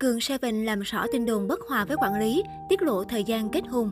Cường Seven làm rõ tin đồn bất hòa với quản lý, tiết lộ thời gian kết hôn.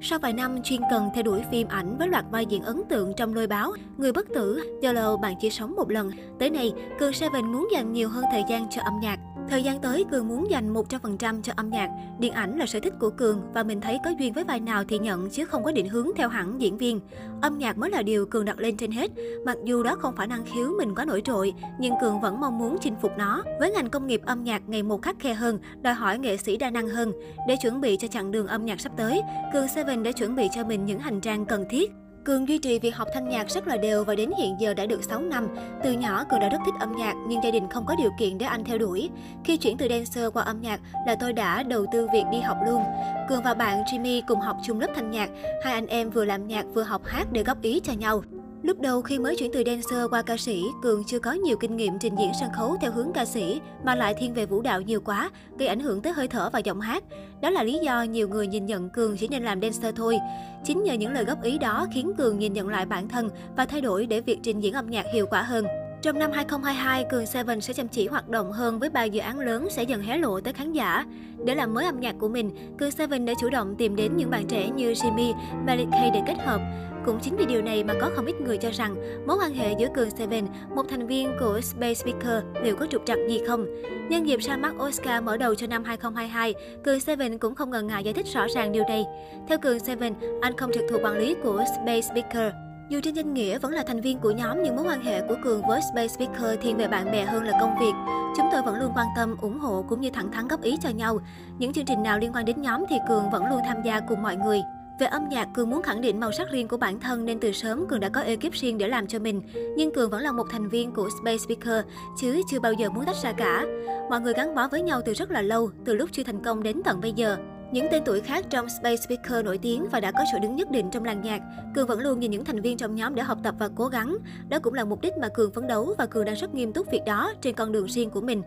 Sau vài năm chuyên cần theo đuổi phim ảnh với loạt vai diễn ấn tượng trong lôi báo, Người bất tử, YOLO bạn chỉ sống một lần, tới nay Cường Seven muốn dành nhiều hơn thời gian cho âm nhạc. Thời gian tới, Cường muốn dành 100% cho âm nhạc. Điện ảnh là sở thích của Cường và mình thấy có duyên với vai nào thì nhận chứ không có định hướng theo hẳn diễn viên. Âm nhạc mới là điều Cường đặt lên trên hết. Mặc dù đó không phải năng khiếu mình quá nổi trội, nhưng Cường vẫn mong muốn chinh phục nó. Với ngành công nghiệp âm nhạc ngày một khắc khe hơn, đòi hỏi nghệ sĩ đa năng hơn. Để chuẩn bị cho chặng đường âm nhạc sắp tới, Cường Seven đã chuẩn bị cho mình những hành trang cần thiết. Cường duy trì việc học thanh nhạc rất là đều và đến hiện giờ đã được 6 năm. Từ nhỏ Cường đã rất thích âm nhạc, nhưng gia đình không có điều kiện để anh theo đuổi. Khi chuyển từ dancer qua âm nhạc là tôi đã đầu tư việc đi học luôn. Cường và bạn Jimmy cùng học chung lớp thanh nhạc. Hai anh em vừa làm nhạc vừa học hát để góp ý cho nhau. Lúc đầu khi mới chuyển từ dancer qua ca sĩ, Cường chưa có nhiều kinh nghiệm trình diễn sân khấu theo hướng ca sĩ, mà lại thiên về vũ đạo nhiều quá, gây ảnh hưởng tới hơi thở và giọng hát. Đó là lý do nhiều người nhìn nhận Cường chỉ nên làm dancer thôi. Chính nhờ những lời góp ý đó khiến Cường nhìn nhận lại bản thân và thay đổi để việc trình diễn âm nhạc hiệu quả hơn. Trong năm 2022, Cường Seven sẽ chăm chỉ hoạt động hơn với ba dự án lớn sẽ dần hé lộ tới khán giả. Để làm mới âm nhạc của mình, Cường Seven đã chủ động tìm đến những bạn trẻ như Jimmy, Malik K để kết hợp. Cũng chính vì điều này mà có không ít người cho rằng mối quan hệ giữa Cường Seven, một thành viên của Space Speaker, liệu có trục trặc gì không? Nhân dịp ra mắt Oscar mở đầu cho năm 2022, Cường Seven cũng không ngần ngại giải thích rõ ràng điều này. Theo Cường Seven, anh không trực thuộc quản lý của Space Speaker. Dù trên danh nghĩa vẫn là thành viên của nhóm nhưng mối quan hệ của Cường với Space Speaker thiên về bạn bè hơn là công việc. Chúng tôi vẫn luôn quan tâm, ủng hộ cũng như thẳng thắn góp ý cho nhau. Những chương trình nào liên quan đến nhóm thì Cường vẫn luôn tham gia cùng mọi người. Về âm nhạc, Cường muốn khẳng định màu sắc riêng của bản thân nên từ sớm Cường đã có ekip riêng để làm cho mình. Nhưng Cường vẫn là một thành viên của Space Speaker, chứ chưa bao giờ muốn tách ra cả. Mọi người gắn bó với nhau từ rất là lâu, từ lúc chưa thành công đến tận bây giờ. Những tên tuổi khác trong Space Speaker nổi tiếng và đã có chỗ đứng nhất định trong làng nhạc. Cường vẫn luôn nhìn những thành viên trong nhóm để học tập và cố gắng. Đó cũng là mục đích mà Cường phấn đấu và Cường đang rất nghiêm túc việc đó trên con đường riêng của mình.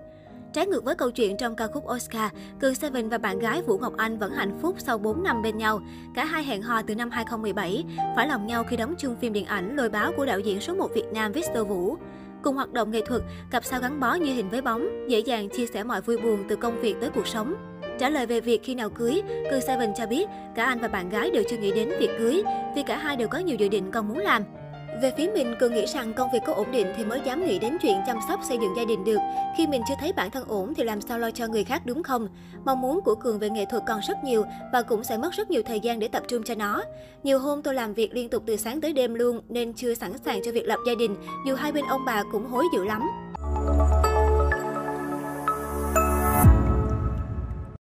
Trái ngược với câu chuyện trong ca khúc Oscar, Cường Seven và bạn gái Vũ Ngọc Anh vẫn hạnh phúc sau 4 năm bên nhau. Cả hai hẹn hò từ năm 2017, phải lòng nhau khi đóng chung phim điện ảnh lôi báo của đạo diễn số 1 Việt Nam Victor Vũ. Cùng hoạt động nghệ thuật, cặp sao gắn bó như hình với bóng, dễ dàng chia sẻ mọi vui buồn từ công việc tới cuộc sống. Trả lời về việc khi nào cưới, Cường Seven cho biết cả anh và bạn gái đều chưa nghĩ đến việc cưới vì cả hai đều có nhiều dự định còn muốn làm. Về phía mình, Cường nghĩ rằng công việc có ổn định thì mới dám nghĩ đến chuyện chăm sóc xây dựng gia đình được. Khi mình chưa thấy bản thân ổn thì làm sao lo cho người khác đúng không? Mong muốn của Cường về nghệ thuật còn rất nhiều và cũng sẽ mất rất nhiều thời gian để tập trung cho nó. Nhiều hôm tôi làm việc liên tục từ sáng tới đêm luôn nên chưa sẵn sàng cho việc lập gia đình, dù hai bên ông bà cũng hối dữ lắm.